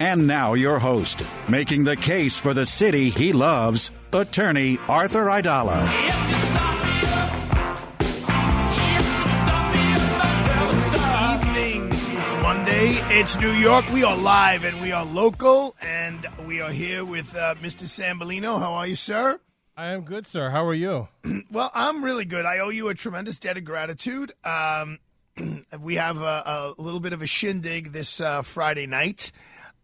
And now, your host, making the case for the city he loves, attorney Arthur Aidala. evening. It's Monday. It's New York. We are live and we are local, and we are here with uh, Mr. Sambolino. How are you, sir? I am good, sir. How are you? Well, I'm really good. I owe you a tremendous debt of gratitude. Um, we have a, a little bit of a shindig this uh, Friday night,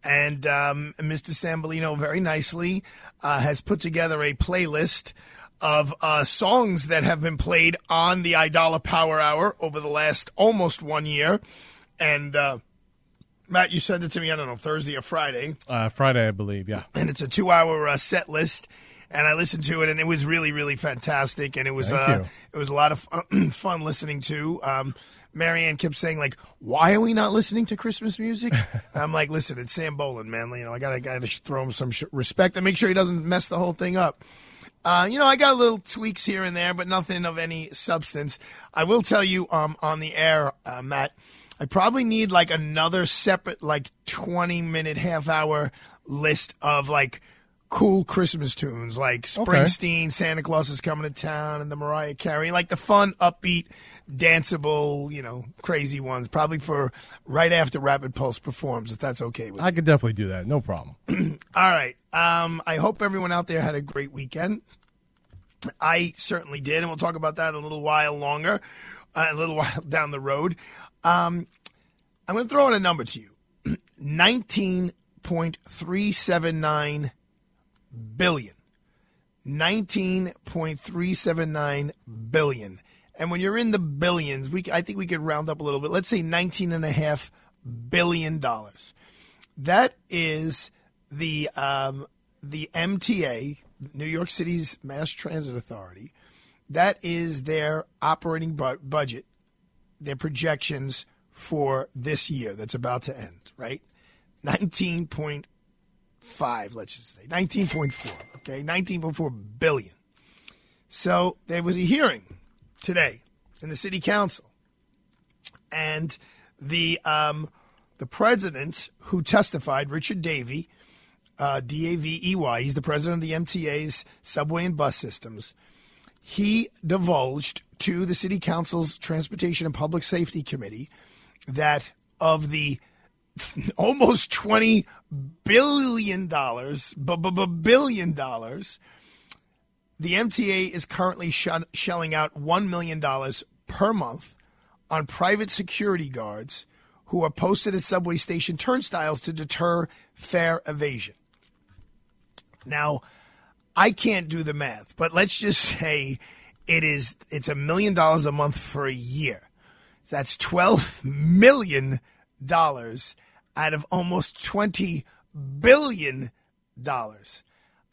and um, Mr. Sambolino very nicely uh, has put together a playlist of uh, songs that have been played on the Aidala Power Hour over the last almost one year. And uh, Matt, you sent it to me, I don't know, Thursday or Friday Uh, Friday, I believe. Yeah. and it's a two-hour uh, set list. And I listened to it, and it was really, really fantastic. And it was, uh, it was a lot of fun, fun listening to. Um, Marianne kept saying, like, "Why are we not listening to Christmas music?" And I'm like, "Listen, it's Sam Boland, man. You know, I gotta, gotta throw him some sh- respect and make sure he doesn't mess the whole thing up." Uh, you know, I got little tweaks here and there, but nothing of any substance. I will tell you, um, on the air, uh, Matt, I probably need like another separate, like 20 minute, half hour list of like cool Christmas tunes, like Springsteen, Santa Claus is coming to town, and the Mariah Carey, like the fun, upbeat, danceable, you know, crazy ones. Probably for right after Rapid Pulse performs, if that's okay with you. I could definitely do that. No problem. All right. Um, I hope everyone out there had a great weekend. I certainly did, and we'll talk about that a little while longer, uh, a little while down the road. Um, I'm going to throw in a number to you: nineteen point three seven nine billion. Nineteen point three seven nine billion. And when you're in the billions, we I think we could round up a little bit. Let's say nineteen and a half billion dollars. That is the um, the MTA, New York City's Mass Transit Authority. That is their operating bu- budget, their projections for this year that's about to end. Right, nineteen point five. Let's just say nineteen point four. Okay, nineteen point four billion. So there was a hearing today in the city council, and the um, the president who testified, Richard Davey, uh, D A V E Y, he's the president of the MTA's subway and bus systems. He divulged to the city council's transportation and public safety committee that of the almost twenty billion billion dollars the MTA is currently sh- shelling out $1 million per month on private security guards who are posted at subway station turnstiles to deter fare evasion. Now, I can't do the math, but let's just say it is it's a million dollars a month for a year. That's 12 million dollars out of almost 20 billion dollars.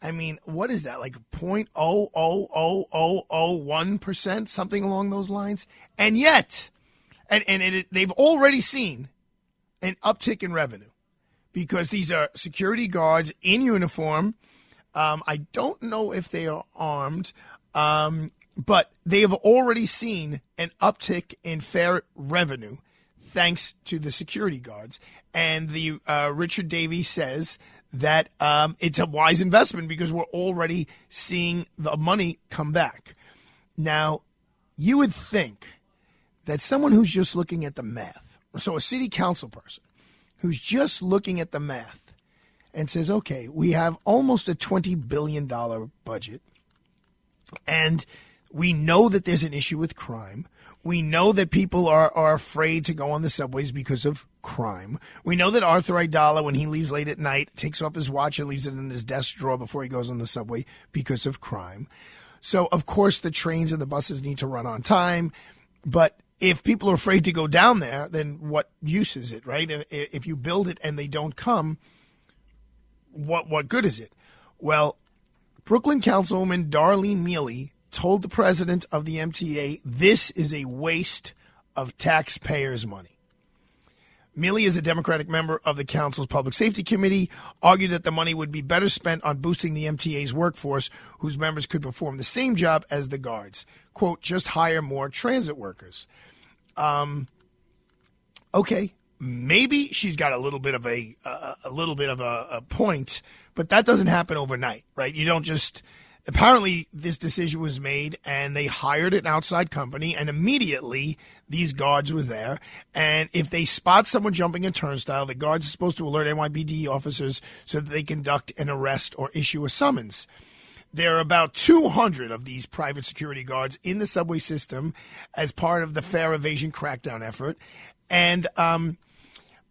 I mean, what is that? Like point oh oh oh oh oh one percent, something along those lines. And yet, and and it, they've already seen an uptick in revenue because these are security guards in uniform. Um, I don't know if they are armed, um, but they have already seen an uptick in fare revenue thanks to the security guards. And the uh, Richard Davies says that um, it's a wise investment because we're already seeing the money come back. Now, you would think that someone who's just looking at the math, so a city council person who's just looking at the math and says, okay, we have almost a $20 billion budget, and we know that there's an issue with crime. We know that people are, are afraid to go on the subways because of crime. We know that Arthur Aidala, when he leaves late at night, takes off his watch and leaves it in his desk drawer before he goes on the subway because of crime. So, of course, the trains and the buses need to run on time. But if people are afraid to go down there, then what use is it, right? If, you build it and they don't come, what what good is it? Well, Brooklyn Councilwoman Darlene Mealy told the president of the MTA this is a waste of taxpayers' money. Mealy is a Democratic member of the council's public safety committee, argued that the money would be better spent on boosting the MTA's workforce, whose members could perform the same job as the guards. Quote, just hire more transit workers. Um, okay, maybe she's got a little bit of a uh, a little bit of a, a point, but that doesn't happen overnight, right? You don't just apparently this decision was made and they hired an outside company and immediately these guards were there. And if they spot someone jumping a turnstile the guards are supposed to alert NYPD officers so that they conduct an arrest or issue a summons. There are about 200 of these private security guards in the subway system as part of the fare evasion crackdown effort. And um,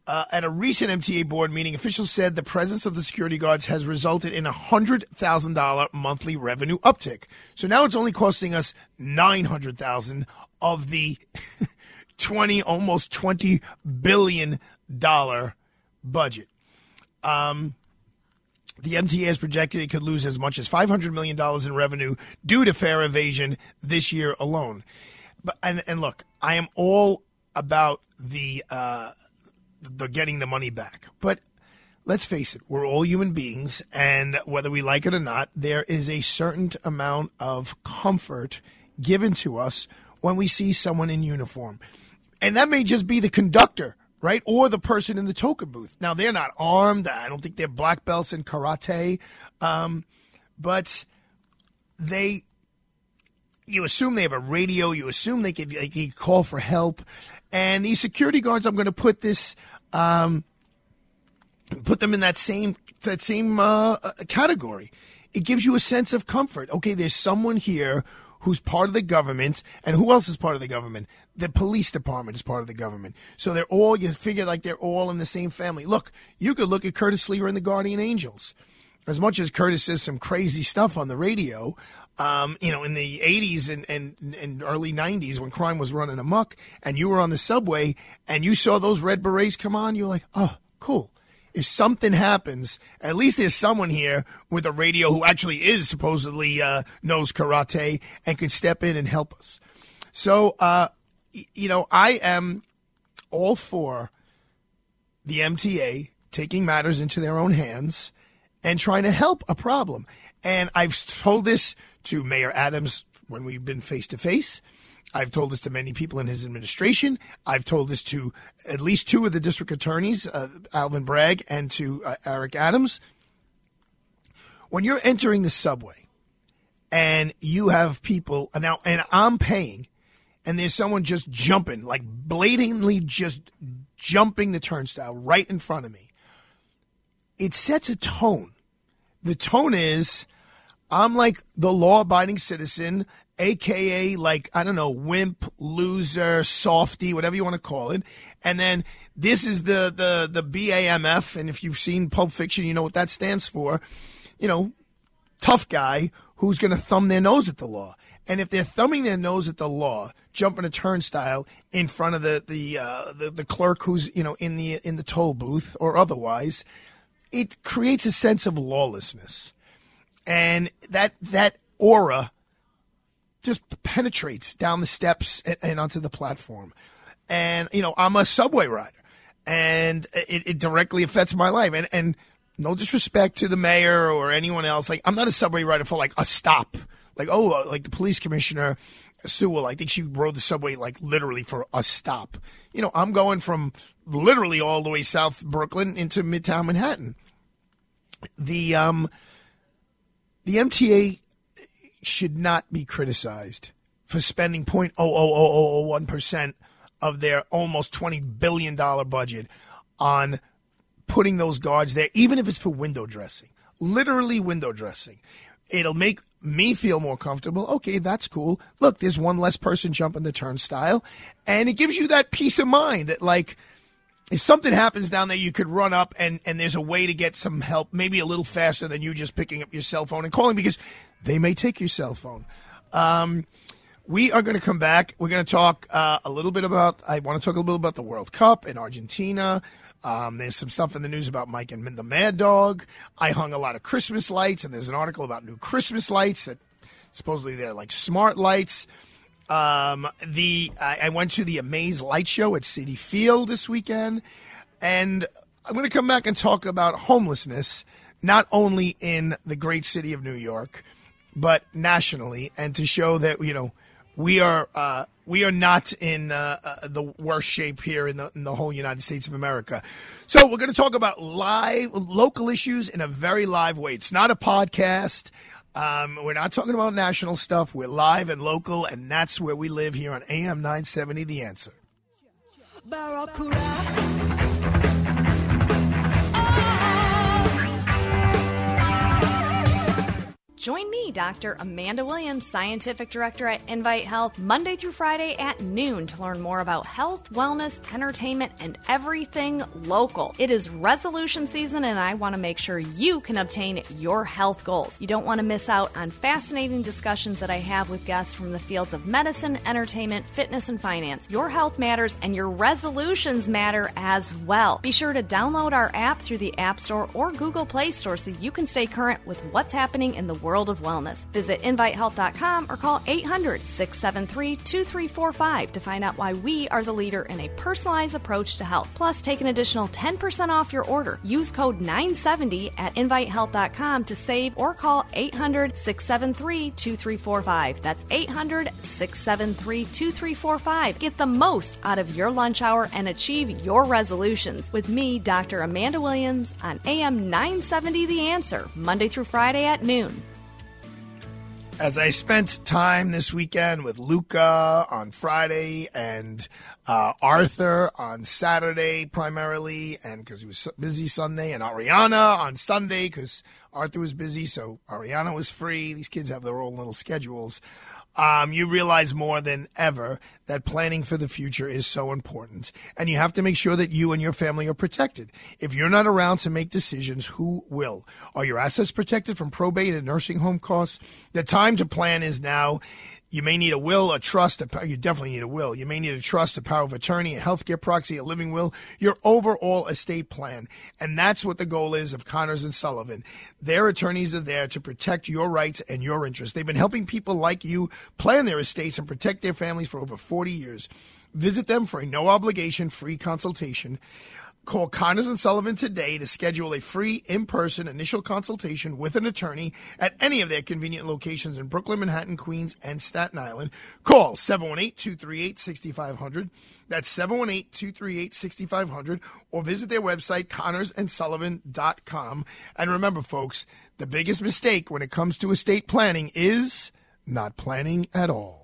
uh, at a recent MTA board meeting, officials said the presence of the security guards has resulted in a hundred thousand dollar monthly revenue uptick. So now it's only costing us nine hundred thousand of the twenty, almost twenty billion dollar budget. Um, the MTA has projected it could lose as much as $500 million in revenue due to fare evasion this year alone. But and, and look, I am all about the uh, the getting the money back. But let's face it, we're all human beings, and whether we like it or not, there is a certain amount of comfort given to us when we see someone in uniform. And that may just be the conductor, right? Or the person in the token booth. Now, they're not armed. I don't think they're black belts in karate. Um, but they, you assume they have a radio. You assume they could, they could call for help. And these security guards, I'm going to put this um, put them in that same that same uh, uh, category. It gives you a sense of comfort. Okay, there's someone here who's part of the government, and who else is part of the government? The police department is part of the government. So they're all you figure like they're all in the same family. Look, you could look at Curtis Sliwa and the Guardian Angels. As much as Curtis says some crazy stuff on the radio, um, you know, in the 80s and, and, and early 90s when crime was running amok and you were on the subway and you saw those red berets come on, you're like, oh, cool. If something happens, at least there's someone here with a radio who actually is supposedly uh, knows karate and can step in and help us. So, uh, you know, I am all for the MTA taking matters into their own hands and trying to help a problem. And I've told this to Mayor Adams when we've been face to face. I've told this to many people in his administration. I've told this to at least two of the district attorneys, uh, Alvin Bragg and to uh, Eric Adams. When you're entering the subway and you have people now, and I'm paying, and there's someone just jumping, like blatantly just jumping the turnstile right in front of me, it sets a tone. The tone is I'm like the law abiding citizen, aka like, I don't know, wimp, loser, softy, whatever you want to call it. And then this is the, the, the BAMF. And if you've seen Pulp Fiction, you know what that stands for. You know, tough guy who's going to thumb their nose at the law. And if they're thumbing their nose at the law, jumping a turnstile in front of the the, uh, the the clerk who's you know in the in the toll booth or otherwise, it creates a sense of lawlessness and that that aura just penetrates down the steps and, and onto the platform. And you know, I'm a subway rider, and it, it directly affects my life. And and no disrespect to the mayor or anyone else, like I'm not a subway rider for like a stop. Like oh, like the police commissioner Sewell, I think she rode the subway like literally for a stop. You know, I'm going from literally all the way south Brooklyn into Midtown Manhattan. The um the MTA should not be criticized for spending 0.00001% of their almost $20 billion budget on putting those guards there, even if it's for window dressing, literally window dressing. It'll make me feel more comfortable. Okay, that's cool. Look, there's one less person jumping the turnstile, and it gives you that peace of mind that like if something happens down there, you could run up and, and there's a way to get some help, maybe a little faster than you just picking up your cell phone and calling because they may take your cell phone. Um, we are going to come back. We're going to talk uh, a little bit about, I want to talk a little bit about the World Cup in Argentina. Um, there's some stuff in the news about Mike and the Mad Dog. I hung a lot of Christmas lights, and there's an article about new Christmas lights that supposedly they're like smart lights. Um, the I, I went to the Amaze Light Show at Citi Field this weekend, and I'm going to come back and talk about homelessness, not only in the great city of New York, but nationally, and to show that you know we are uh, we are not in uh, uh, the worst shape here in the in the whole United States of America. So we're going to talk about live local issues in a very live way. It's not a podcast. Um, we're not talking about national stuff. We're live and local, and that's where we live here on AM 970. The answer. Join me, Dr. Amanda Williams, Scientific Director at Invite Health, Monday through Friday at noon to learn more about health, wellness, entertainment, and everything local. It is resolution season, and I want to make sure you can obtain your health goals. You don't want to miss out on fascinating discussions that I have with guests from the fields of medicine, entertainment, fitness, and finance. Your health matters, and your resolutions matter as well. Be sure to download our app through the App Store or Google Play Store so you can stay current with what's happening in the world of wellness. Visit invitehealth.com or call 800 673 2345 to find out why we are the leader in a personalized approach to health. Plus, take an additional 10% off your order. Use code 970 at invitehealth.com to save or call 800 673 2345. That's 800 673 2345. Get the most out of your lunch hour and achieve your resolutions with me, Dr. Amanda Williams, on AM 970 The Answer, Monday through Friday at noon as I spent time this weekend with Luca on Friday and uh, Arthur on Saturday primarily, and because he was busy Sunday, and Ariana on Sunday because Arthur was busy, so Ariana was free. These kids have their own little schedules um, you realize more than ever that planning for the future is so important. And you have to make sure that you and your family are protected. If you're not around to make decisions, who will? Are your assets protected from probate and nursing home costs? The time to plan is now. You may need a will, a trust. A, you definitely need a will. You may need a trust, a power of attorney, a healthcare proxy, a living will, your overall estate plan. And that's what the goal is of Connors and Sullivan. Their attorneys are there to protect your rights and your interests. They've been helping people like you plan their estates and protect their families for over 40 years. Visit them for a no obligation free consultation. Call Connors and Sullivan today to schedule a free in-person initial consultation with an attorney at any of their convenient locations in Brooklyn, Manhattan, Queens, and Staten Island. Call 718-238-6500. That's 718-238-6500 or visit their website connorsandsullivan.com. And remember folks, the biggest mistake when it comes to estate planning is not planning at all.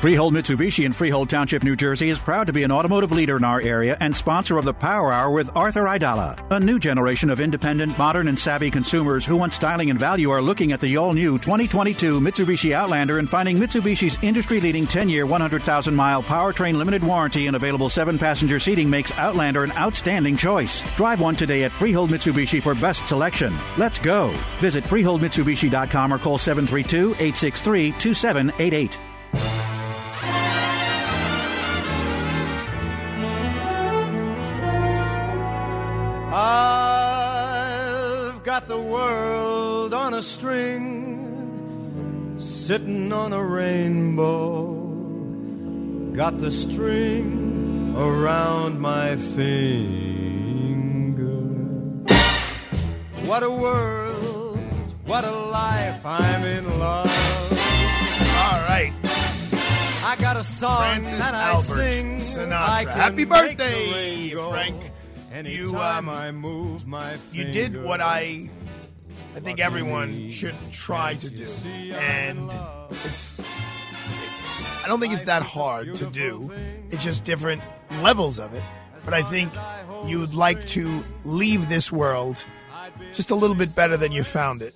Freehold Mitsubishi in Freehold Township, New Jersey is proud to be an automotive leader in our area and sponsor of the Power Hour with Arthur Aidala. A new generation of independent, modern, and savvy consumers who want styling and value are looking at the all new 2022 Mitsubishi Outlander and finding Mitsubishi's industry leading 10 year, 100,000 mile powertrain limited warranty and available 7 passenger seating makes Outlander an outstanding choice. Drive one today at Freehold Mitsubishi for best selection. Let's go. Visit FreeholdMitsubishi.com or call 732 863 2788. I've got the world on a string, sitting on a rainbow. Got the string around my finger. What a world, what a life, I'm in love. All right. I got a song Francis that I Albert sing. Sinatra. I Happy birthday, Frank. You, um, I move my You did what I I think everyone should try to do. And it's I don't think it's that hard to do. It's just different levels of it. But I think you'd like to leave this world just a little bit better than you found it.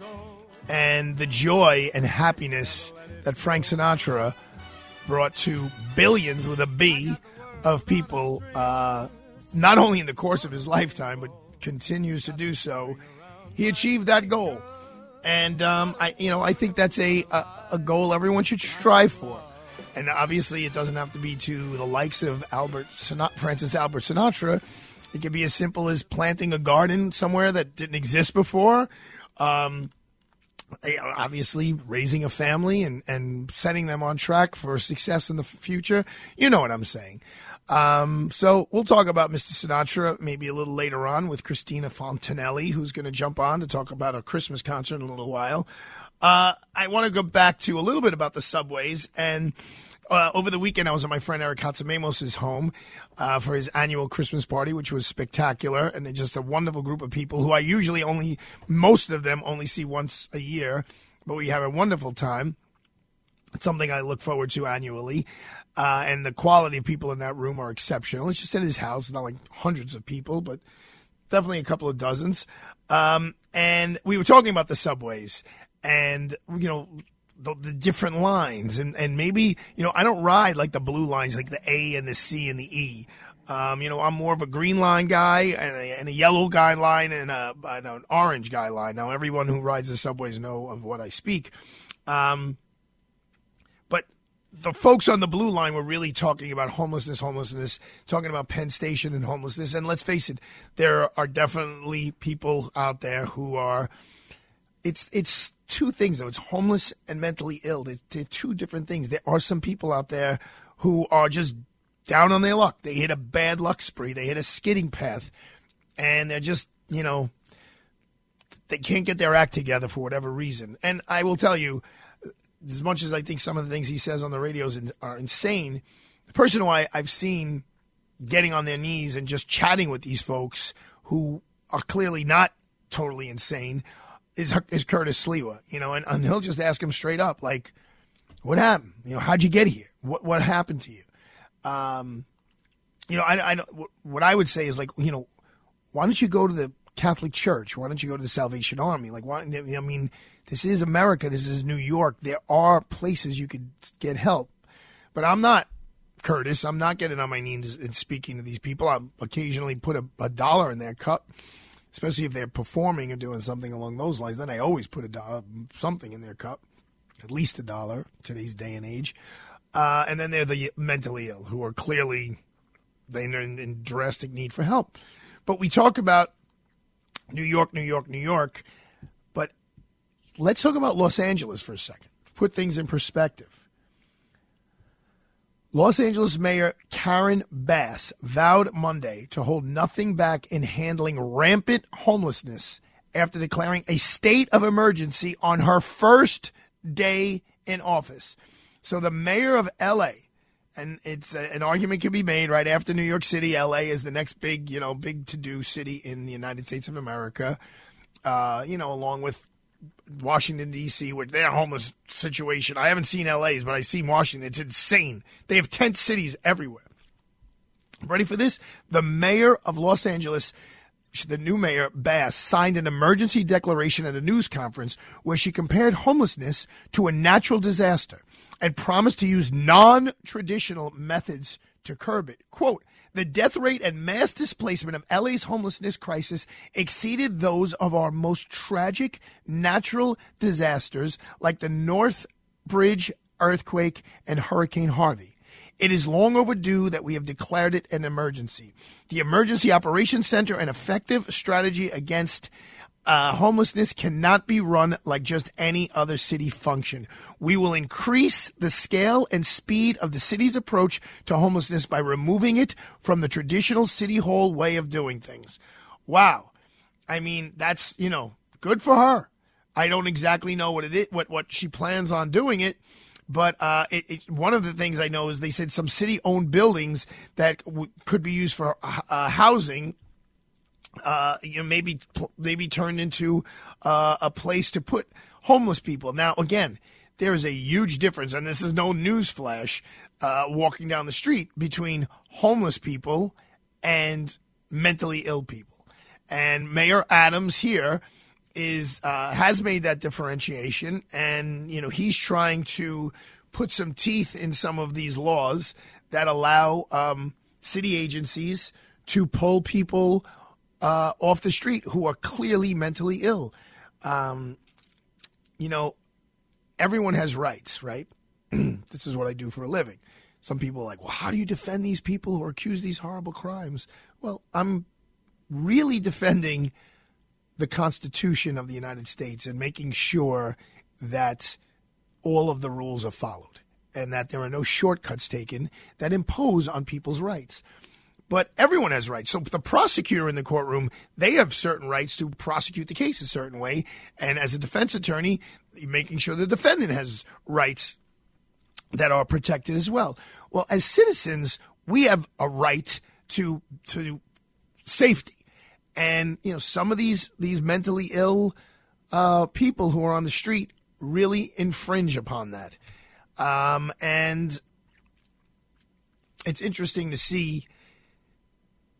And the joy and happiness that Frank Sinatra brought to billions with a B of people, uh, not only in the course of his lifetime, but continues to do so. He achieved that goal. And um, I, you know, I think that's a, a, a goal everyone should strive for. And obviously, it doesn't have to be to the likes of Albert Francis Albert Sinatra. It could be as simple as planting a garden somewhere that didn't exist before. Um, obviously, raising a family and, and setting them on track for success in the future. You know what I'm saying. Um, so we'll talk about Mr. Sinatra maybe a little later on with Cristina Fontanelli, who's going to jump on to talk about a Christmas concert in a little while. Uh, I want to go back to a little bit about the subways. And uh, over the weekend, I was at my friend Eric Katzamemos' home uh, for his annual Christmas party, which was spectacular. And they're just a wonderful group of people who I usually only, most of them only see once a year. But we have a wonderful time. It's something I look forward to annually. Uh, and the quality of people in that room are exceptional. It's just at his house, not like hundreds of people, but definitely a couple of dozens. Um, and we were talking about the subways and, you know, the, the, different lines and, and maybe, you know, I don't ride like the blue lines, like the A and the C and the E. Um, you know, I'm more of a green line guy and a, and a yellow guy line and, a, and an orange guy line. Now, everyone who rides the subways know of what I speak. Um, the folks on the blue line were really talking about homelessness, homelessness, talking about Penn Station and homelessness. And let's face it, there are definitely people out there who are. It's it's two things though. It's homeless and mentally ill. They're, they're two different things. There are some people out there who are just down on their luck. They hit a bad luck spree. They hit a skidding path, and they're just you know they can't get their act together for whatever reason. And I will tell you as much as I think some of the things he says on the radios are insane, the person who I, I've seen getting on their knees and just chatting with these folks who are clearly not totally insane is is Curtis Sliwa, you know, and, and he'll just ask him straight up, like, "What happened? You know, how'd you get here? What what happened to you?" Um, you know, I, I what I would say is like, you know, why don't you go to the Catholic Church? Why don't you go to the Salvation Army? Like, why? I mean, this is America. This is New York. There are places you could get help. But I'm not Curtis. I'm not getting on my knees and speaking to these people. I occasionally put a, a dollar in their cup, especially if they're performing or doing something along those lines. Then I always put a dollar, something in their cup, at least a dollar today's day and age. Uh, and then they're the mentally ill who are clearly they're in, in drastic need for help. But we talk about New York, New York, New York let's talk about Los Angeles for a second. Put things in perspective. Los Angeles Mayor Karen Bass vowed Monday to hold nothing back in handling rampant homelessness after declaring a state of emergency on her first day in office. So the mayor of LA, and it's a, an argument can be made right after New York City, LA is the next big, you know, big to do city in the United States of America. Uh, you know, along with Washington D.C. with their homeless situation. I haven't seen L.A.'s, but I see Washington. It's insane. They have tent cities everywhere. Ready for this? The mayor of Los Angeles, the new mayor Bass, signed an emergency declaration at a news conference where she compared homelessness to a natural disaster and promised to use non-traditional methods to curb it. Quote, the death rate and mass displacement of LA's homelessness crisis exceeded those of our most tragic natural disasters like the North Bridge earthquake and Hurricane Harvey. It is long overdue that we have declared it an emergency. The Emergency Operations Center, an effective strategy against uh, homelessness cannot be run like just any other city function. We will increase the scale and speed of the city's approach to homelessness by removing it from the traditional city hall way of doing things. Wow. I mean, that's, you know, good for her. I don't exactly know what it is, what, what she plans on doing it. But uh, it, it, one of the things I know is they said some city-owned buildings that w- could be used for uh, housing uh, you know, maybe maybe turned into uh, a place to put homeless people. Now, again, there is a huge difference, and this is no news flash, uh, walking down the street between homeless people and mentally ill people. And Mayor Adams here is uh, has made that differentiation, and you know he's trying to put some teeth in some of these laws that allow um, city agencies to pull people uh, off the street who are clearly mentally ill. Um, you know, everyone has rights, right? this is what I do for a living. Some people are like, well, how do you defend these people who are accused of these horrible crimes? Well, I'm really defending the Constitution of the United States and making sure that all of the rules are followed and that there are no shortcuts taken that impose on people's rights. But everyone has rights. So the prosecutor in the courtroom, they have certain rights to prosecute the case a certain way. And as a defense attorney, making sure the defendant has rights that are protected as well. Well, as citizens, we have a right to to safety, and you know some of these these mentally ill uh, people who are on the street really infringe upon that, um, and it's interesting to see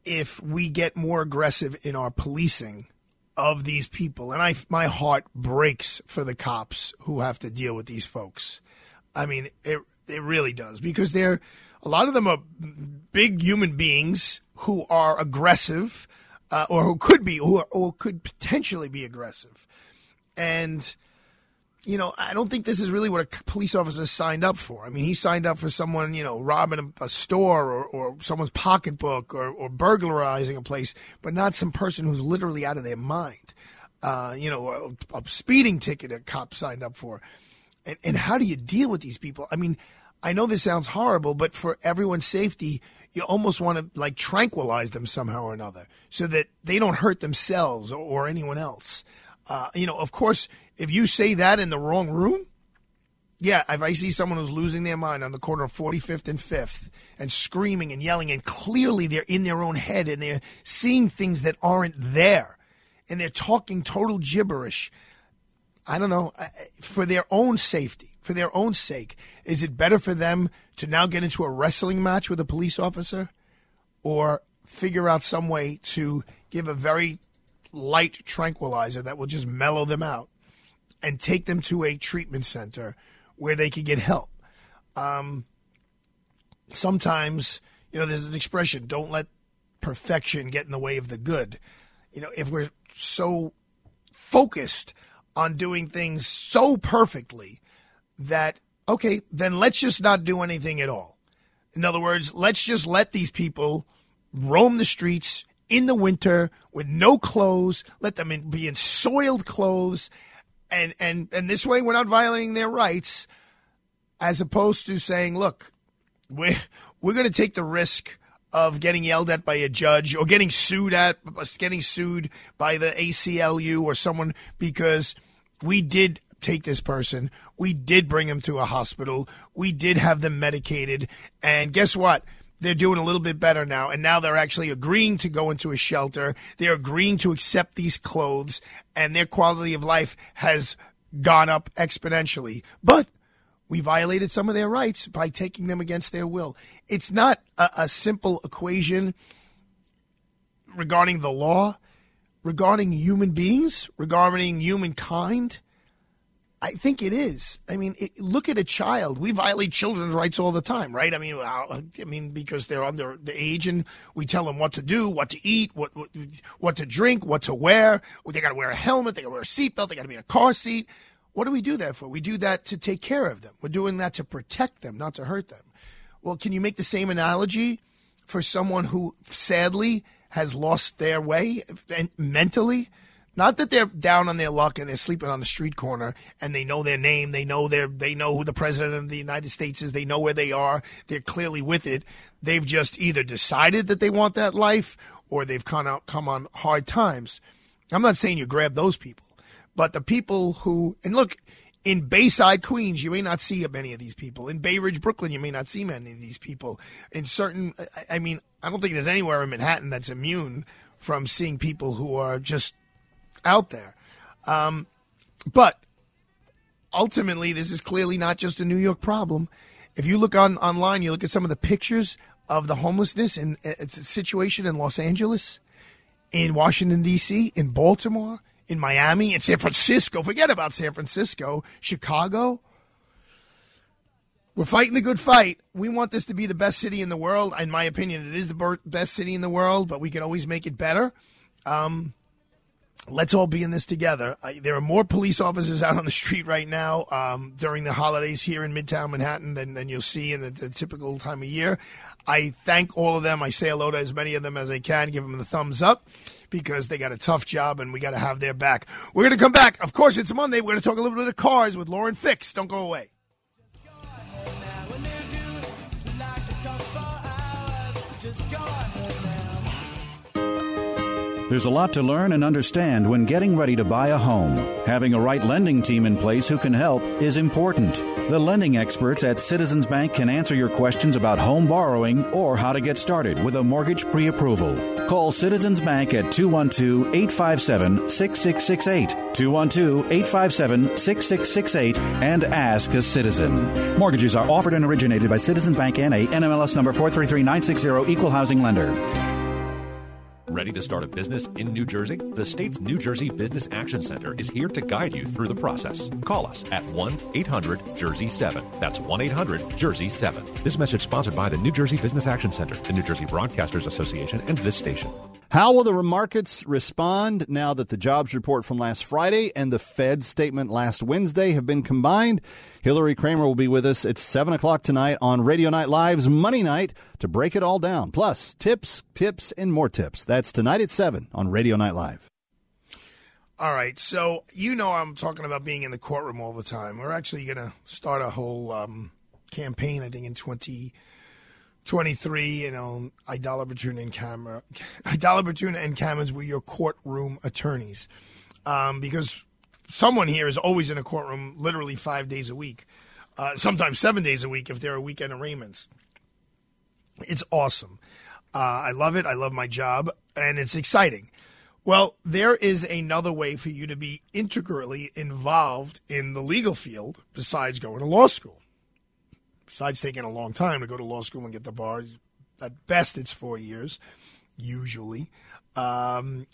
if we get more aggressive in our policing of these people. And I, my heart breaks for the cops who have to deal with these folks. I mean, it it really does because they're a lot of them are big human beings who are aggressive, uh, or who could be, or, or could potentially be aggressive, and you know, I don't think this is really what a police officer signed up for. I mean, he signed up for someone, you know, robbing a, a store or, or someone's pocketbook or, or burglarizing a place, but not some person who's literally out of their mind. Uh, you know, a, a, speeding ticket a cop signed up for. And, and how do you deal with these people? I mean, I know this sounds horrible, but for everyone's safety, you almost want to like tranquilize them somehow or another so that they don't hurt themselves or, or anyone else. Uh, you know, of course, if you say that in the wrong room, yeah, if I see someone who's losing their mind on the corner of 45th and 5th and screaming and yelling, and clearly they're in their own head and they're seeing things that aren't there and they're talking total gibberish. I don't know, for their own safety, for their own sake, is it better for them to now get into a wrestling match with a police officer or figure out some way to give a very light tranquilizer that will just mellow them out and take them to a treatment center where they can get help. Um, sometimes, you know, there's an expression don't let perfection get in the way of the good. You know, if we're so focused on doing things so perfectly that, okay, then let's just not do anything at all. In other words, let's just let these people roam the streets in the winter with no clothes, let them in, be in soiled clothes, and and and this way we're not violating their rights, as opposed to saying, look, we're we're going to take the risk of getting yelled at by a judge or getting sued at getting sued by the ACLU or someone because we did take this person, we did bring him to a hospital, we did have them medicated, and guess what? They're doing a little bit better now. And now they're actually agreeing to go into a shelter. They're agreeing to accept these clothes, and their quality of life has gone up exponentially. But we violated some of their rights by taking them against their will. It's not a, a simple equation regarding the law, regarding human beings, regarding humankind. I think it is. I mean, it, look at a child. We violate children's rights all the time, right? I mean, I mean because they're under the age, and we tell them what to do, what to eat, what what, what to drink, what to wear. They got to wear a helmet. They got to wear a seatbelt. They got to be in a car seat. What do we do that for? We do that to take care of them. We're doing that to protect them, not to hurt them. Well, can you make the same analogy for someone who sadly has lost their way mentally? Not that they're down on their luck and they're sleeping on the street corner and they know their name, they know their they know who the president of the United States is, they know where they are, they're clearly with it. They've just either decided that they want that life or they've come out come on hard times. I'm not saying you grab those people, but the people who and look, in Bayside, Queens, you may not see many of these people. In Bay Ridge, Brooklyn, you may not see many of these people. In certain, I mean, I don't think there's anywhere in Manhattan that's immune from seeing people who are just out there. Um, but ultimately, this is clearly not just a New York problem. If you look on online, you look at some of the pictures of the homelessness and uh, situation in Los Angeles, in Washington D.C., in Baltimore, in Miami, in San Francisco. Forget about San Francisco, Chicago. We're fighting the good fight. We want this to be the best city in the world. In my opinion, it is the best city in the world, but we can always make it better. Um, let's all be in this together. There are more police officers out on the street right now um, during the holidays here in Midtown Manhattan than, than you'll see in the, the typical time of year. I thank all of them. I say hello to as many of them as I can, give them the thumbs up because they got a tough job and we got to have their back. We're going to come back. Of course, it's Monday. We're going to talk a little bit of cars with Lauren Fix. Don't go away. There's a lot to learn and understand when getting ready to buy a home. Having a right lending team in place who can help is important. The lending experts at Citizens Bank can answer your questions about home borrowing or how to get started with a mortgage pre approval. Call Citizens Bank at 212 857 6668. 212 857 6668 and ask a citizen. Mortgages are offered and originated by Citizens Bank NA, NMLS number 433960, Equal Housing Lender. Ready to start a business in New Jersey? The state's New Jersey Business Action Center is here to guide you through the process. Call us at 1 800 Jersey 7. That's 1 800 Jersey 7. This message sponsored by the New Jersey Business Action Center, the New Jersey Broadcasters Association, and this station. How will the markets respond now that the jobs report from last Friday and the Fed statement last Wednesday have been combined? Hilary Kramer will be with us at 7 o'clock tonight on Radio Night Live's Money Night to break it all down. Plus, tips, tips, and more tips. That's tonight at 7 on Radio Night Live. All right, so you know I'm talking about being in the courtroom all the time. We're actually going to start a whole um, campaign, I think, in 20- 23, you know, Aidala Bertuna and Kamins, Aidala Bertuna and Kamins were your courtroom attorneys. Um, because someone here is always in a courtroom literally five days a week, uh, sometimes seven days a week if there are weekend arraignments. It's awesome. Uh, I love it. I love my job, and it's exciting. Well, there is another way for you to be integrally involved in the legal field besides going to law school besides taking a long time to go to law school and get the bar, at best it's four years, usually. Um,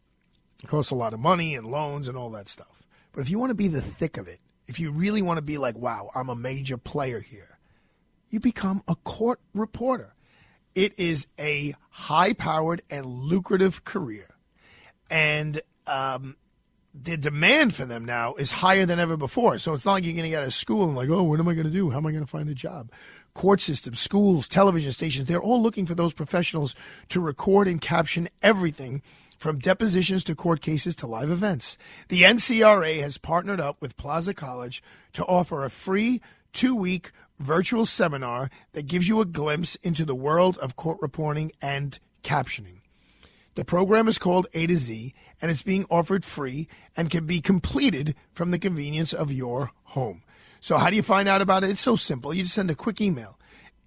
it costs a lot of money and loans and all that stuff. But if you want to be the thick of it, if you really want to be like, wow, I'm a major player here, you become a court reporter. It is a high powered and lucrative career. And um, the demand for them now is higher than ever before. So it's not like you're going to get out of school and like, oh, what am I going to do? How am I going to find a job? Court systems, schools, television stations, they're all looking for those professionals to record and caption everything from depositions to court cases to live events. The NCRA has partnered up with Plaza College to offer a free two week virtual seminar that gives you a glimpse into the world of court reporting and captioning. The program is called A to Z, and it's being offered free and can be completed from the convenience of your home. So, how do you find out about it? It's so simple. You just send a quick email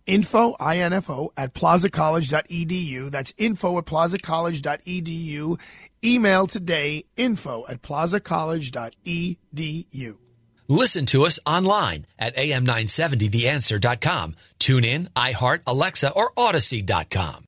info, I-N-F-O, at plazacollege.edu. That's info at plazacollege.edu. Email today, info at plazacollege.edu. Listen to us online at am970theanswer.com. Tune in, iHeart, Alexa, or Audacy.com.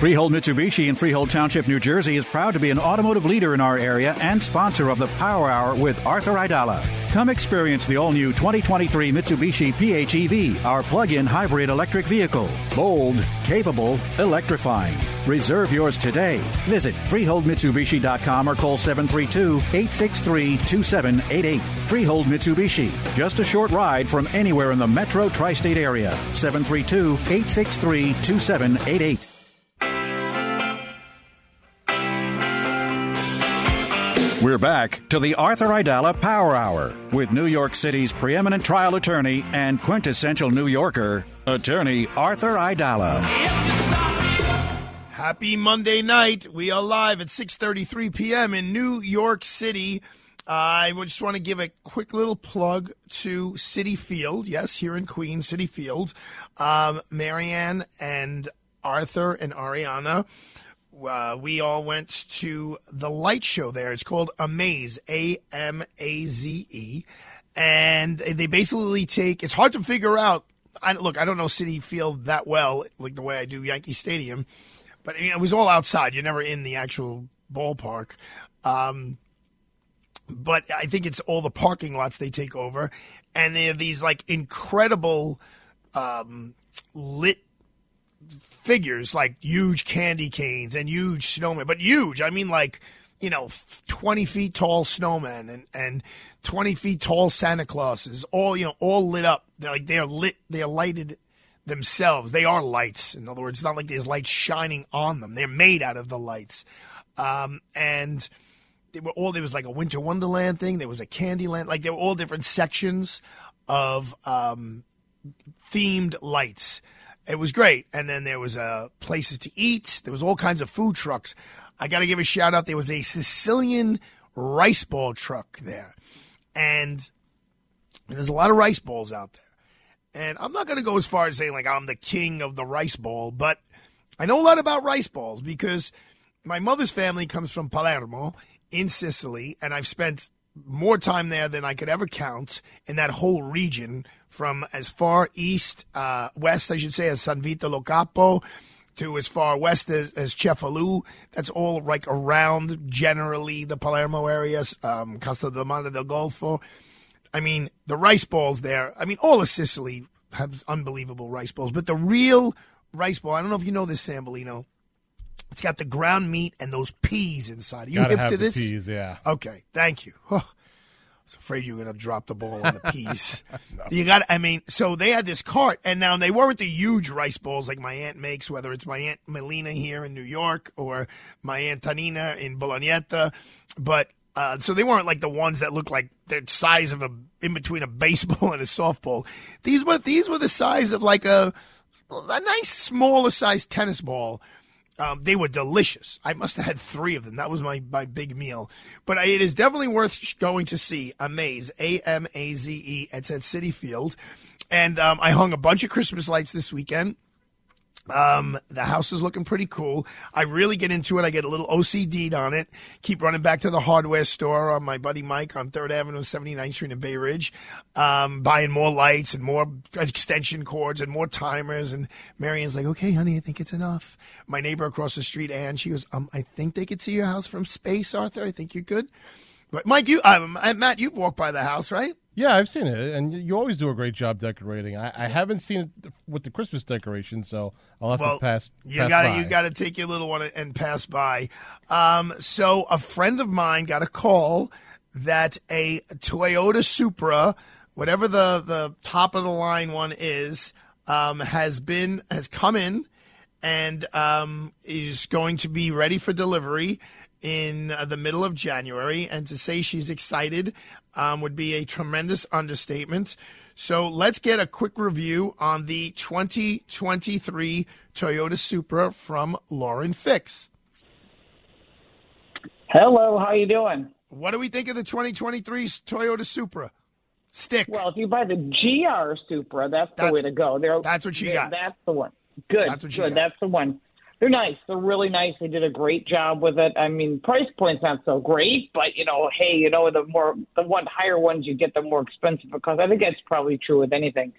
Freehold Mitsubishi in Freehold Township, New Jersey is proud to be an automotive leader in our area and sponsor of the Power Hour with Arthur Aidala. Come experience the all new 2023 Mitsubishi PHEV, our plug in hybrid electric vehicle. Bold, capable, electrifying. Reserve yours today. Visit FreeholdMitsubishi.com or call 732 863 2788. Freehold Mitsubishi, just a short ride from anywhere in the metro tri state area. 732 863 2788. We're back to the Arthur Aidala Power Hour with New York City's preeminent trial attorney and quintessential New Yorker, attorney Arthur Aidala. Happy Monday night. We are live at 6:33 p.m. in New York City. I just want to give a quick little plug to Citi Field. Yes, here in Queens, Citi Field. Um, Marianne and Arthur and Ariana uh, we all went to the light show there. It's called Amaze, A M A Z E. and they basically take. It's hard to figure out. I, look, I don't know Citi Field that well, like the way I do Yankee Stadium, but it was all outside. You're never in the actual ballpark. Um, but I think it's all the parking lots they take over, and they have these like incredible um, lit figures, like huge candy canes and huge snowmen, but huge. I mean, like you know, twenty feet tall snowmen and and twenty feet tall Santa Clauses, all you know, all lit up. They're like they're lit, they're lighted themselves. They are lights. In other words, it's not like there's lights shining on them. They're made out of the lights, um, and they were all there was like a winter wonderland thing there was a candyland like there were all different sections of um, themed lights it was great. And then there was uh, places to eat. There was all kinds of food trucks. I gotta give a shout out. There was a sicilian rice ball truck there. And there's a lot of rice balls out there. And i'm not gonna go as far as saying like i'm the king of the rice ball but i know a lot about rice balls because my mother's family comes from palermo in Sicily, and I've spent more time there than I could ever count in that whole region from as far east, uh, west, I should say, as San Vito Lo Capo to as far west as, as Cefalù. That's all like around generally the Palermo areas, um, Castellammare del Golfo. I mean, the rice balls there, I mean, all of Sicily has unbelievable rice balls, but the real rice ball, I don't know if you know this, Sambolino. It's got the ground meat and those peas inside. Are you Gotta hip have to the this? peas, yeah. Okay, thank you. Oh, I was afraid you were going to drop the ball on the peas. You got. I mean, so they had this cart, and now they weren't the huge rice balls like my aunt makes. Whether it's my aunt Melina here in New York or my aunt Tanina in Bolognetta, but uh, so they weren't like the ones that look like the size of a in between a baseball and a softball. These were these were the size of like a a nice smaller size tennis ball. Um, they were delicious. I must have had three of them. That was my, my big meal. But it is definitely worth going to see Amaze, A M A Z E. It's at Citi Field. And um, I hung a bunch of Christmas lights this weekend. Um, the house is looking pretty cool. I really get into it. I get a little OCD'd on it. Keep running back to the hardware store on my buddy Mike on 3rd Avenue, 79th Street in Bay Ridge, um, buying more lights and more extension cords and more timers. And Marion's like, okay, honey, I think it's enough. My neighbor across the street, Ann, she goes, um, I think they could see your house from space, Arthur. I think you're good. But Mike, you, um, Matt, you've walked by the house, right? Yeah, I've seen it, and you always do a great job decorating. I, I haven't seen it with the Christmas decoration, so I'll have well, to pass. You got to you got to take your little one and pass by. Um, so a friend of mine got a call that a Toyota Supra, whatever the the top of the line one is, um, has been has come in and um, is going to be ready for delivery in uh, the middle of January. And to say she's excited um, would be a tremendous understatement. So let's get a quick review on the 2023 Toyota Supra from Lauren Fix. Hello, how you doing? What do we think of the 2023 Toyota Supra? Stick. Well, if you buy the GR Supra, that's, the way to go. They're, that's what you got. That's the one. Good. That's what she good. got. That's the one. They're nice. They're really nice. They did a great job with it. I mean, price point's not so great, but you know, hey, you know, the more the one higher ones you get, the more expensive because I think that's probably true with anything.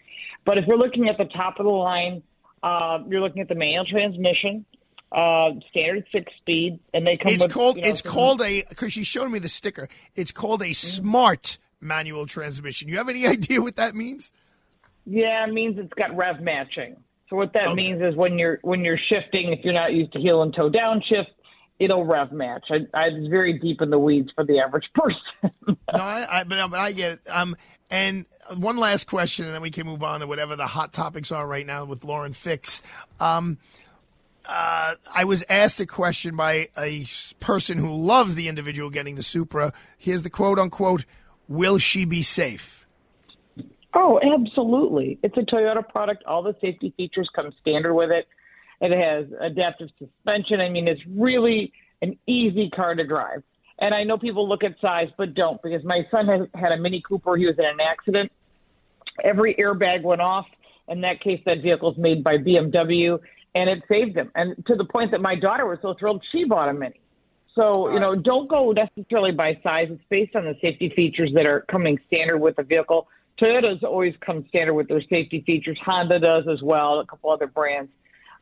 But if you're looking at the top of the line, uh, you're looking at the manual transmission, uh, standard six speed, and they come It's with called you know, it's some- called a because she showed me the sticker. It's called a smart manual transmission. You have any idea what that means? Yeah, it means it's got rev matching. So what that Okay. means is when you're when you're shifting, if you're not used to heel and toe down shift, it'll rev match. I, I was very deep in the weeds for the average person. no, I, I but, but I get it. Um, and one last question, and then we can move on to whatever the hot topics are right now with Lauren Fix. Um, uh, I was asked a question by a person who loves the individual getting the Supra. Here's the quote unquote: "Will she be safe?" Oh, absolutely. It's a Toyota product. All the safety features come standard with it. It has adaptive suspension. I mean, it's really an easy car to drive. And I know people look at size, but don't because my son has had a Mini Cooper. He was in an accident. Every airbag went off. In that case, that vehicle is made by BMW, and it saved him. And to the point that my daughter was so thrilled, she bought a Mini. So, you know, don't go necessarily by size. It's based on the safety features that are coming standard with the vehicle. Toyota's always come standard with their safety features. Honda does as well, a couple other brands.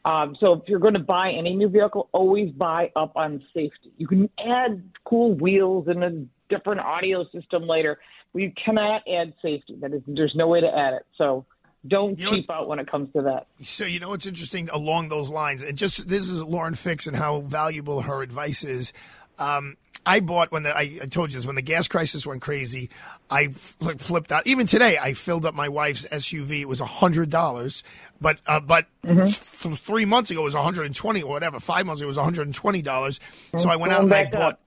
Um, so if you're going to buy any new vehicle, always buy up on safety. You can add cool wheels and a different audio system later, but you cannot add safety. That is, there's no way to add it. So don't You know cheap out when it comes to that. So you know what's interesting along those lines, and just this is Lauren Fix and how valuable her advice is. Um, I bought when the I, I told you this when the gas crisis went crazy. I like flipped out. Even today, I filled up my wife's SUV. It was a hundred dollars, but uh, but th- three months ago it was one hundred and twenty or whatever. Five months ago it was one hundred and twenty dollars. So I went out and I bought. up.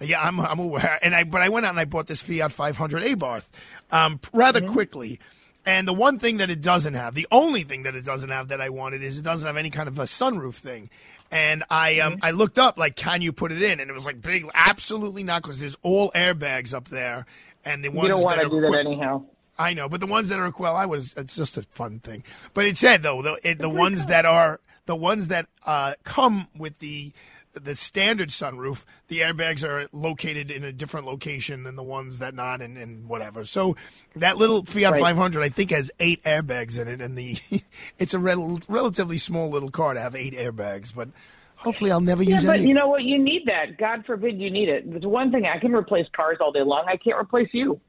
Yeah, I'm I'm aware, and I but I went out and I bought this Fiat 500 Abarth um, rather Mm-hmm. quickly. And the one thing that it doesn't have, the only thing that it doesn't have that I wanted is it doesn't have any kind of a sunroof thing. And I um, Mm-hmm. I looked up like, can you put it in? And it was like big, absolutely not, because there's all airbags up there, and the ones You don't want to do that anyhow. I know, but the ones that are well, I was. It's just a fun thing. But it said though the it, the ones that are the ones that uh, come with the the standard sunroof, the airbags are located in a different location than the ones that not, and, and whatever. So that little Fiat Right. 500, I think, has eight airbags in it, and the it's a rel- relatively small little car to have eight airbags. But hopefully, I'll never use Yeah, use but any. you know what? You need that. God forbid you need it. There's one thing I can replace cars all day long. I can't replace you.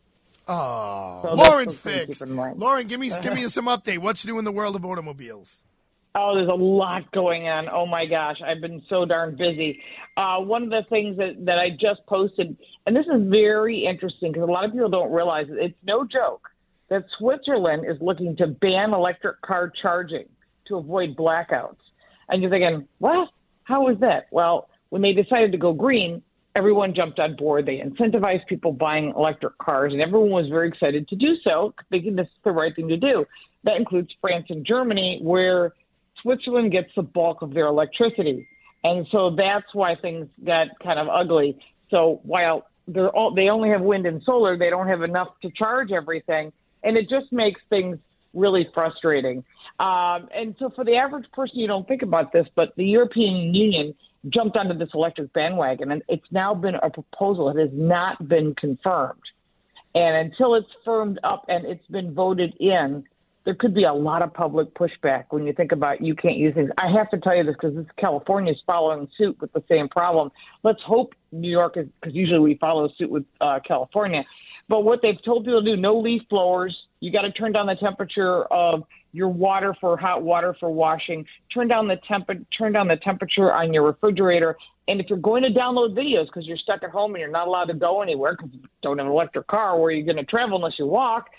Oh, So Lauren Fix. keep in mind. Lauren, give me give me some update. What's new in the world of automobiles? Oh, there's a lot going on. Oh my gosh, I've been so darn busy. Uh, one of the things that, that I just posted, and this is very interesting because a lot of people don't realize it, it's no joke that Switzerland is looking to ban electric car charging to avoid blackouts. And you're thinking, what? How is that? Well, when they decided to go green, everyone jumped on board. They incentivized people buying electric cars, and everyone was very excited to do so, thinking this is the right thing to do. That includes France and Germany, where Switzerland gets the bulk of their electricity. And so that's why things got kind of ugly. So while they're all, they only have wind and solar, they don't have enough to charge everything. And it just makes things really frustrating. Um, and so for the average person, you don't think about this, but the European Union jumped onto this electric bandwagon, and it's now been a proposal. It has not been confirmed. And until it's firmed up and it's been voted in, there could be a lot of public pushback when you think about you can't use things. I have to tell you this because this California is following suit with the same problem. Let's hope New York is because usually we follow suit with uh, California. But what they've told people to do: no leaf blowers. You got to turn down the temperature of your water for hot water for washing. Turn down the temp. Turn down the temperature on your refrigerator. And if you're going to download videos because you're stuck at home and you're not allowed to go anywhere because you don't have an electric car, where are you're going to travel unless you walk,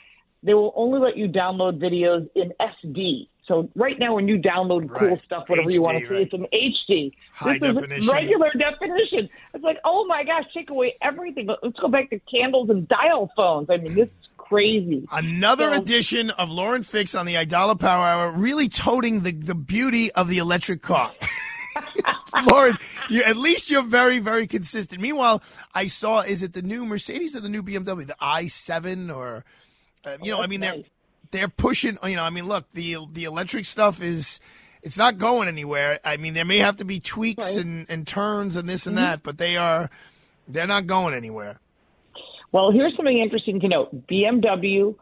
they will only let you download videos in SD. So right now, when you download cool stuff, whatever you want to HD, see, right. it's in HD. High this definition. is regular definition. It's like, oh my gosh, take away everything. Let's go back to candles and dial phones. I mean, this is crazy. Another So- edition of Lauren Fix on the Aidala Power Hour, really toting the, the beauty of the electric car. Lauren, you, at least you're very, very consistent. Meanwhile, I saw, is it the new Mercedes or the new BMW, the i7 or, uh, you know, I mean, they're, they're pushing, you know, I mean, look, the, the electric stuff is, it's not going anywhere. I mean, there may have to be tweaks and, and turns and this and that, but they are, they're not going anywhere. Well, here's something interesting to note: BMW,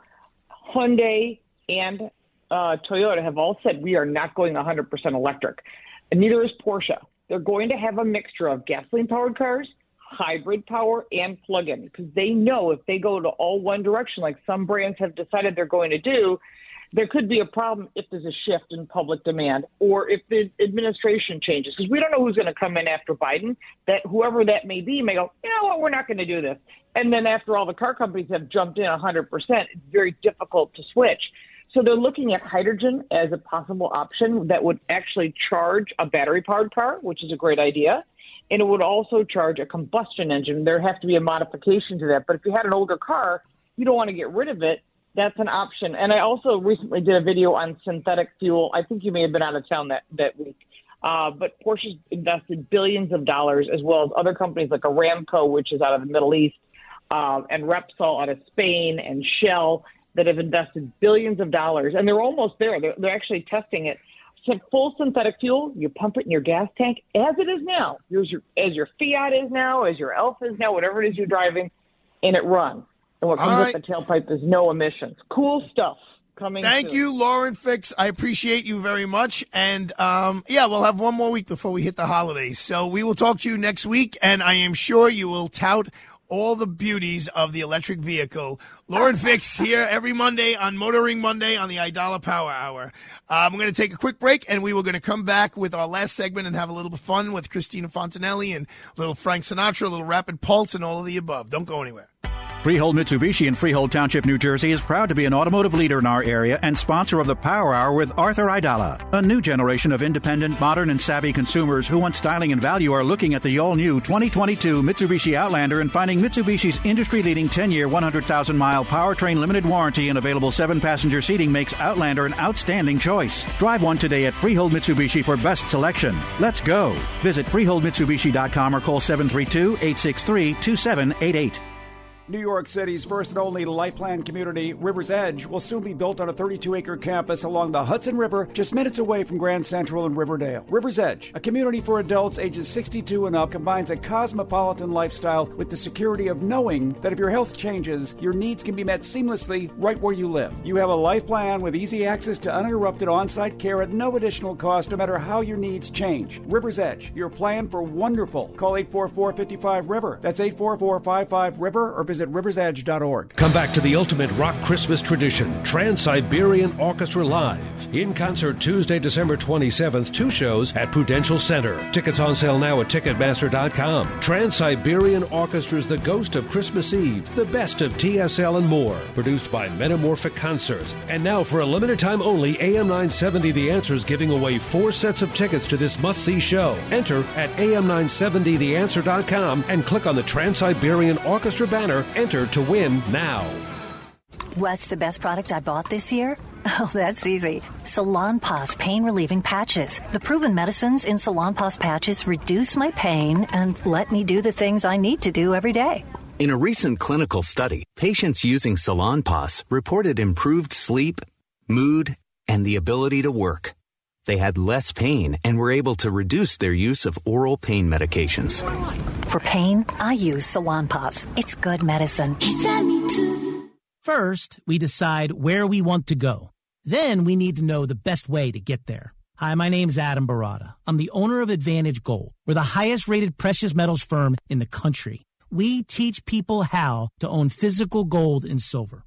Hyundai, and uh, Toyota have all said we are not going 100% electric. And neither is Porsche. They're going to have a mixture of gasoline-powered cars, hybrid power, and plug-in because they know if they go to all one direction, like some brands have decided they're going to do, there could be a problem if there's a shift in public demand or if the administration changes because we don't know who's going to come in after Biden. That whoever that may be may go, you know what, we're not going to do this. And then after all the car companies have jumped in 100%, it's very difficult to switch. So they're looking at hydrogen as a possible option that would actually charge a battery powered car, which is a great idea. And it would also charge a combustion engine. There have to be a modification to that. But if you had an older car, you don't want to get rid of it that's an option. And I also recently did a video on synthetic fuel. I think you may have been out of town that that week. Uh, but Porsche's invested billions of dollars, as well as other companies like Aramco, which is out of the Middle East, um, and Repsol out of Spain, and Shell that have invested billions of dollars, and they're almost there. They're, they're actually testing it full synthetic fuel. You pump it in your gas tank, as it is now, as your, as your Fiat is now, as your Elf is now, whatever it is you're driving, and it runs. And what comes right. with the tailpipe is no emissions. Cool stuff coming. Thank soon. you, Lauren Fix. I appreciate you very much. And um, yeah, we'll have one more week before we hit the holidays. So we will talk to you next week, and I am sure you will tout all the beauties of the electric vehicle. Lauren Fix here every Monday on Motoring Monday on the Aidala Power Hour. Um, we're going to take a quick break, and we were going to come back with our last segment and have a little bit of fun with Cristina Fontanelli and little Frank Sinatra, a little Rapid Pulse, and all of the above. Don't go anywhere. Freehold Mitsubishi in Freehold Township, New Jersey is proud to be an automotive leader in our area and sponsor of the Power Hour with Arthur Aidala. A new generation of independent, modern, and savvy consumers who want styling and value are looking at the all new 2022 Mitsubishi Outlander and finding Mitsubishi's industry leading 10 year, 100,000 mile powertrain limited warranty and available 7 passenger seating makes Outlander an outstanding choice. Drive one today at Freehold Mitsubishi for best selection. Let's go. Visit FreeholdMitsubishi.com or call 732 863 2788. New York City's first and only life plan community, River's Edge, will soon be built on a 32 acre campus along the Hudson River, just minutes away from Grand Central and Riverdale. River's Edge, a community for adults ages 62 and up, combines a cosmopolitan lifestyle with the security of knowing that if your health changes, your needs can be met seamlessly right where you live. You have a life plan with easy access to uninterrupted on site care at no additional cost, no matter how your needs change. River's Edge, your plan for wonderful. Call 844 55 River. That's 844 55 River or visit riversedge.org. Come back to the ultimate rock Christmas tradition, Trans Siberian Orchestra Live. In concert Tuesday, December 27th, two shows at Prudential Center. Tickets on sale now at Ticketmaster.com. Trans Siberian Orchestra's The Ghost of Christmas Eve, the best of TSL and more. Produced by Metamorphic Concerts. And now, for a limited time only, AM 970 The Answer is giving away four sets of tickets to this must see show. Enter at AM970TheAnswer.com and click on the Trans Siberian Orchestra banner. Enter to win now. What's the best product I bought this year? Oh, that's easy. Salonpas pain relieving patches. The proven medicines in Salonpas patches reduce my pain and let me do the things I need to do every day. In a recent clinical study, patients using Salon Salonpas reported improved sleep, mood, and the ability to work. They had less pain and were able to reduce their use of oral pain medications. For pain, I use Salonpas. It's good medicine. First, we decide where we want to go. Then we need to know the best way to get there. Hi, my name's Adam Baratta. I'm the owner of Advantage Gold. We're the highest rated precious metals firm in the country. We teach people how to own physical gold and silver.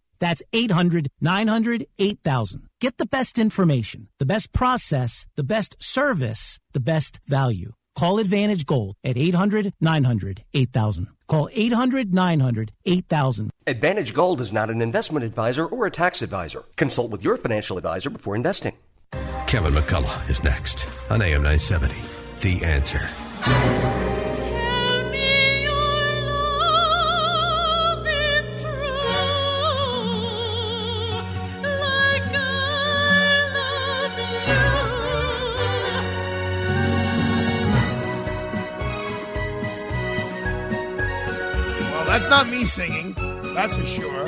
That's 800 900 8000. Get the best information, the best process, the best service, the best value. Call Advantage Gold at 800 900 8000. Call 800 900 8000. Advantage Gold is not an investment advisor or a tax advisor. Consult with your financial advisor before investing. Kevin McCullough is next on AM 970. The answer. That's not me singing, that's for sure.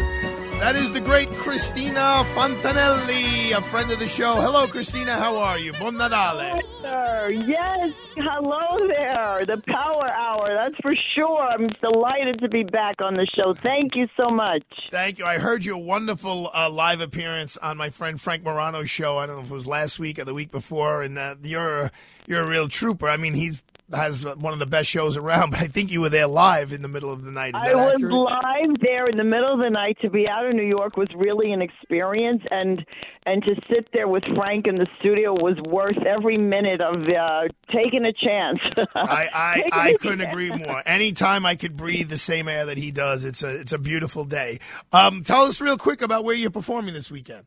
That is the great Cristina Fontanelli, a friend of the show. Hello, Cristina. How are you? Buon Natale. Sir, yes, hello there. The Power Hour, that's for sure. I'm delighted to be back on the show. Thank you so much. Thank you. I heard your wonderful uh, live appearance on my friend Frank Morano's show. I don't know if it was last week or the week before, and uh, you're you're a real trooper. I mean, he's has one of the best shows around, but I think you were there live in the middle of the night. Is I was accurate? live there in the middle of the night. To be out of New York was really an experience, and and to sit there with Frank in the studio was worth every minute of uh, taking a chance. I, I, I couldn't agree more. Anytime I could breathe the same air that he does, it's a it's a beautiful day. Um, tell us real quick about where you're performing this weekend.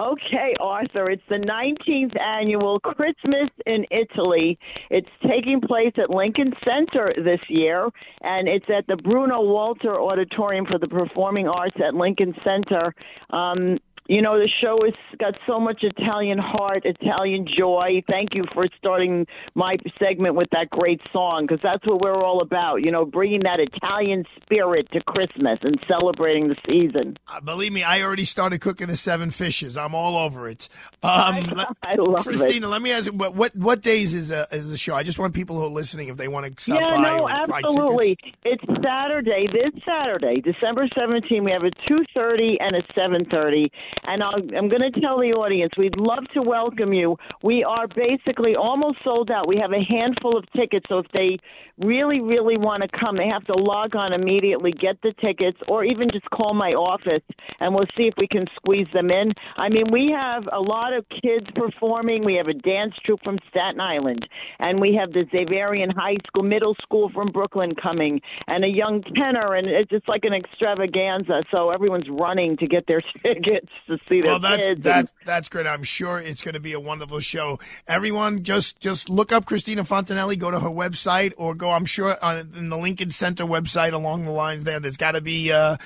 Okay, Arthur, it's the 19th annual Christmas in Italy. It's taking place at Lincoln Center this year, and it's at the Bruno Walter Auditorium for the Performing Arts at Lincoln Center. Um, you know, the show has got so much Italian heart, Italian joy. Thank you for starting my segment with that great song because that's what we're all about, you know, bringing that Italian spirit to Christmas and celebrating the season. Uh, believe me, I already started cooking the seven fishes. I'm all over it. Um, I, I love Cristina, it. let me ask you, what, what what days is uh, is the show? I just want people who are listening, if they want to stop yeah, by no, absolutely. It's Saturday. This Saturday, December 17th, we have a 2:30 and a 7:30. And I'll, I'm going to tell the audience, we'd love to welcome you. We are basically almost sold out. We have a handful of tickets, so if they really, really want to come, they have to log on immediately, get the tickets, or even just call my office, and we'll see if we can squeeze them in. I mean, we have a lot of kids performing. We have a dance troupe from Staten Island, and we have the Xaverian High School, middle school from Brooklyn coming, and a young tenor, and it's just like an extravaganza. So everyone's running to get their tickets to see their Well, that's kids. that's that's great. I'm sure it's going to be a wonderful show. Everyone, just just look up Cristina Fontanelli. Go to her website, or go. I'm sure on in the Lincoln Center website along the lines there. There's got to be uh,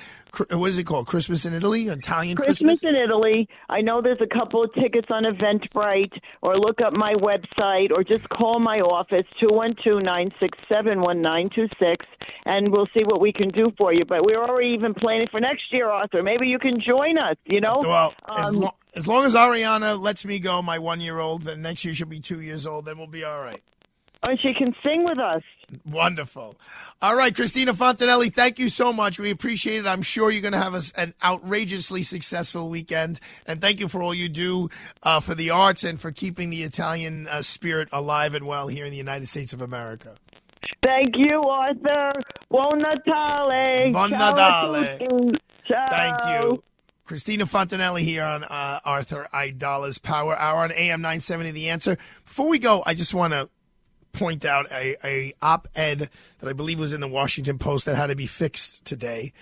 what is it called? Christmas in Italy, Italian Christmas Christmas? in Italy. I know there's a couple of tickets on Eventbrite, or look up my website, or just call my office two one two nine six seven one nine two six, and we'll see what we can do for you. But we're already even planning for next year, Arthur. Maybe you can join us. You know, Well, as, Um, lo- as long as Ariana lets me go, my one year old, then next year she'll be two years old. Then we'll be all right. and she can sing with us. Wonderful. All right, Cristina Fontanelli, thank you so much. We appreciate it. I'm sure you're going to have us an outrageously successful weekend. And thank you for all you do uh, for the arts and for keeping the Italian uh, spirit alive and well here in the United States of America. Thank you, Arthur. Buon Natale. Buon Natale. Ciao. Thank you. Cristina Fontanelli here on uh, Arthur Aidala's Power Hour on AM 970 The Answer. Before we go, I just want to point out a, a op-ed that I believe was in the Washington Post that had to be fixed today.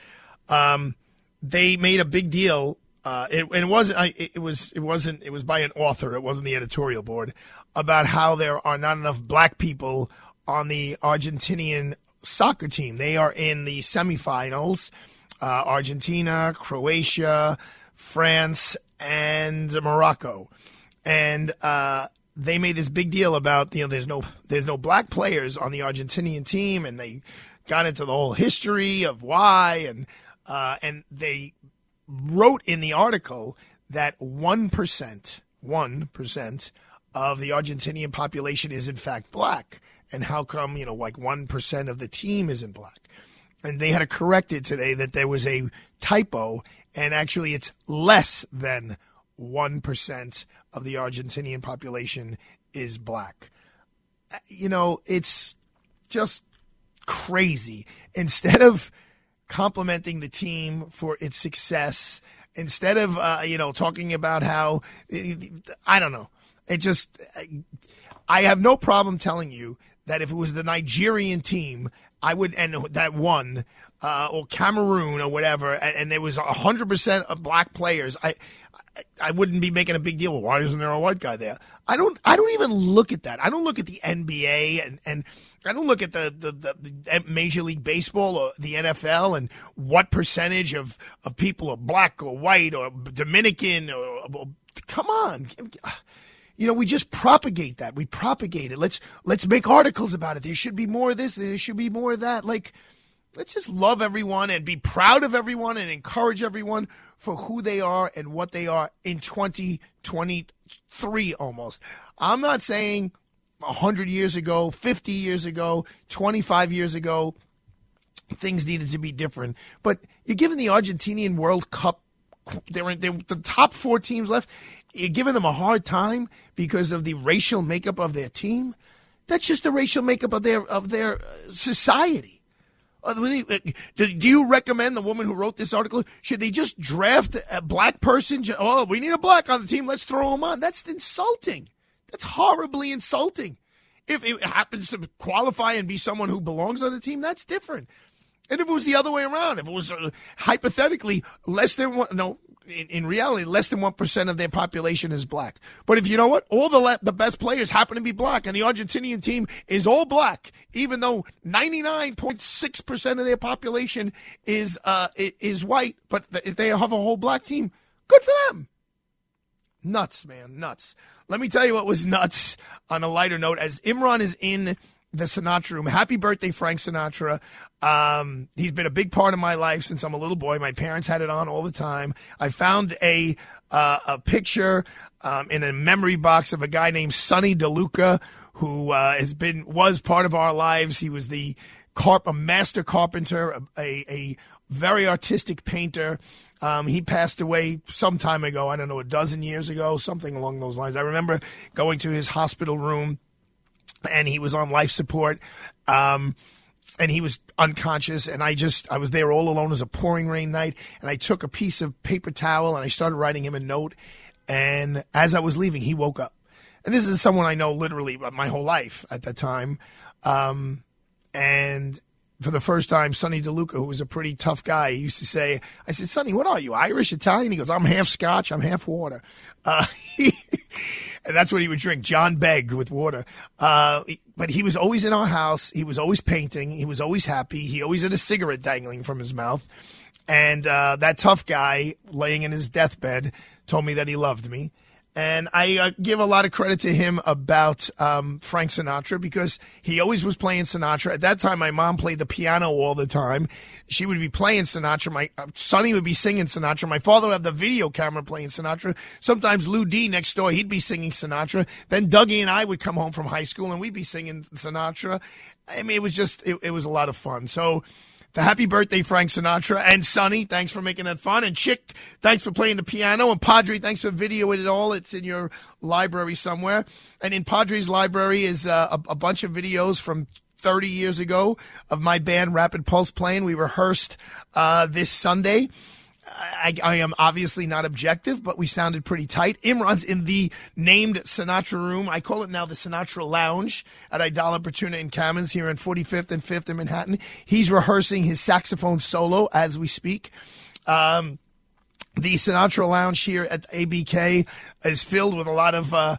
Um, they made a big deal. Uh, it, it wasn't. I- It was. It wasn't. It was by an author. It wasn't the editorial board about how there are not enough black people on the Argentinian soccer team. They are in the semifinals. Uh, Argentina, Croatia, France, and Morocco, and uh, they made this big deal about you know there's no there's no black players on the Argentinian team, and they got into the whole history of why, and uh, and they wrote in the article that one percent, one percent of the Argentinian population is in fact black, and how come you know like one percent of the team isn't black? and they had to correct it today that there was a typo, and actually it's less than 1% of the Argentinian population is black. Uh, You know, it's just crazy. Instead of complimenting the team for its success, instead of, uh, you know, talking about how, I don't know, it just, I have no problem telling you that if it was the Nigerian team, I would, and that won, uh, or Cameroon or whatever, and, and there was hundred percent of black players, I, I, wouldn't be making a big deal. Why isn't there a white guy there? I don't, I don't even look at that. I don't look at the NBA and and I don't look at the the, the, the Major League Baseball or the NFL and what percentage of of people are black or white or Dominican or, or come on. You know, we just propagate that. We propagate it. Let's let's make articles about it. There should be more of this. There should be more of that. Like, let's just love everyone and be proud of everyone and encourage everyone for who they are and what they are in 2023 almost. I'm not saying 100 years ago, 50 years ago, 25 years ago, things needed to be different. But you're giving the Argentinian World Cup, they're, in, they're the top four teams left. You're giving them a hard time because of the racial makeup of their team. That's just the racial makeup of their of their uh, society. Uh, Do do you recommend the woman who wrote this article? Should they just draft a black person? Oh, we need a black on the team. Let's throw him on. That's insulting. That's horribly insulting. If it happens to qualify and be someone who belongs on the team, that's different. And if it was the other way around, if it was uh, hypothetically less than one, no, in, in reality, less than 1% of their population is black. But if you know what? All the, le- the best players happen to be black, and the Argentinian team is all black, even though 99.6% of their population is, uh, is white, but they have a whole black team. Good for them. Nuts, man, nuts. Let me tell you what was nuts on a lighter note. As Imran is in the Sinatra room, happy birthday, Frank Sinatra. Um, he's been a big part of my life since I'm a little boy. My parents had it on all the time. I found a uh, a picture um, in a memory box of a guy named Sonny DeLuca, who uh, has been was part of our lives. He was the carp, a master carpenter, a, a very artistic painter. Um, he passed away some time ago. I don't know, a dozen years ago, something along those lines. I remember going to his hospital room, and he was on life support. Um, and he was unconscious and I just I was there all alone as a pouring rain night and I took a piece of paper towel and I started writing him a note and as I was leaving he woke up and this is someone I know literally my whole life at that time um, and for the first time, Sonny DeLuca, who was a pretty tough guy, he used to say, I said, Sonny, what are you, Irish, Italian? He goes, I'm half scotch, I'm half water. Uh, and that's what he would drink, John Begg with water. Uh, but he was always in our house. He was always painting. He was always happy. He always had a cigarette dangling from his mouth. And uh, that tough guy laying in his deathbed told me that he loved me. And I uh, give a lot of credit to him about um, Frank Sinatra because he always was playing Sinatra. At that time, my mom played the piano all the time. She would be playing Sinatra. My uh, Sonny would be singing Sinatra. My father would have the video camera playing Sinatra. Sometimes Lou D next door, he'd be singing Sinatra. Then Dougie and I would come home from high school and we'd be singing Sinatra. I mean, it was just, it, it was a lot of fun. So, the happy birthday, Frank Sinatra. And Sonny, thanks for making that fun. And Chick, thanks for playing the piano. And Padre, thanks for videoing it all. It's in your library somewhere. And in Padre's library is uh, a, a bunch of videos from 30 years ago of my band Rapid Pulse playing. We rehearsed uh, this Sunday. I, I, am obviously not objective, but we sounded pretty tight. Imran's in the named Sinatra room. I call it now the Sinatra Lounge at Aidala Bertuna in Kamins here in 45th and 5th in Manhattan. He's rehearsing his saxophone solo as we speak. Um, the Sinatra Lounge here at ABK is filled with a lot of uh,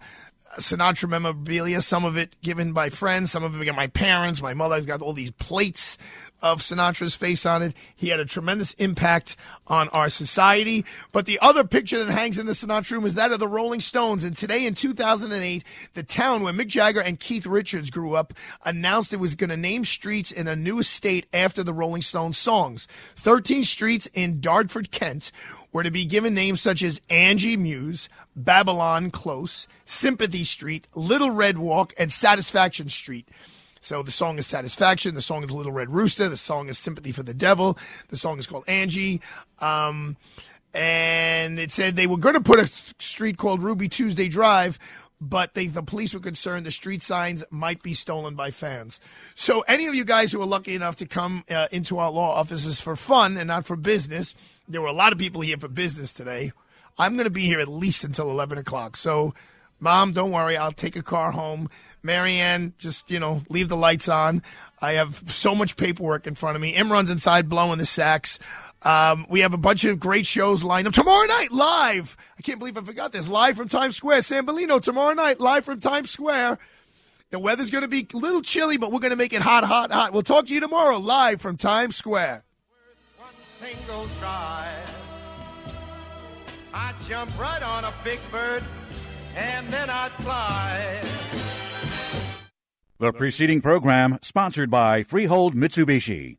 Sinatra memorabilia, some of it given by friends, some of it by my parents. My mother's got all these plates of Sinatra's face on it. He had a tremendous impact on our society. But the other picture that hangs in the Sinatra room is that of the Rolling Stones. And today in 2008, the town where Mick Jagger and Keith Richards grew up announced it was going to name streets in a new estate after the Rolling Stones songs. 13 streets in Dartford, Kent were to be given names such as Angie Mews, Babylon Close, Sympathy Street, Little Red Walk, and Satisfaction Street. So the song is Satisfaction. The song is Little Red Rooster. The song is Sympathy for the Devil. The song is called Angie. Um, and it said they were going to put a street called Ruby Tuesday Drive, but they, the police were concerned the street signs might be stolen by fans. So any of you guys who are lucky enough to come uh, into our law offices for fun and not for business, there were a lot of people here for business today. I'm going to be here at least until 11 o'clock. So, mom, don't worry. I'll take a car home. Marianne, just, you know, leave the lights on. I have so much paperwork in front of me. Imran's inside blowing the sax. Um, we have a bunch of great shows lined up tomorrow night live. I can't believe I forgot this. Live from Times Square, San Bellino tomorrow night, live from Times Square. The weather's going to be a little chilly, but we're going to make it hot, hot, hot. We'll talk to you tomorrow live from Times Square. One single try. I'd jump right on a big bird and then I'd fly. The preceding program sponsored by Freehold Mitsubishi.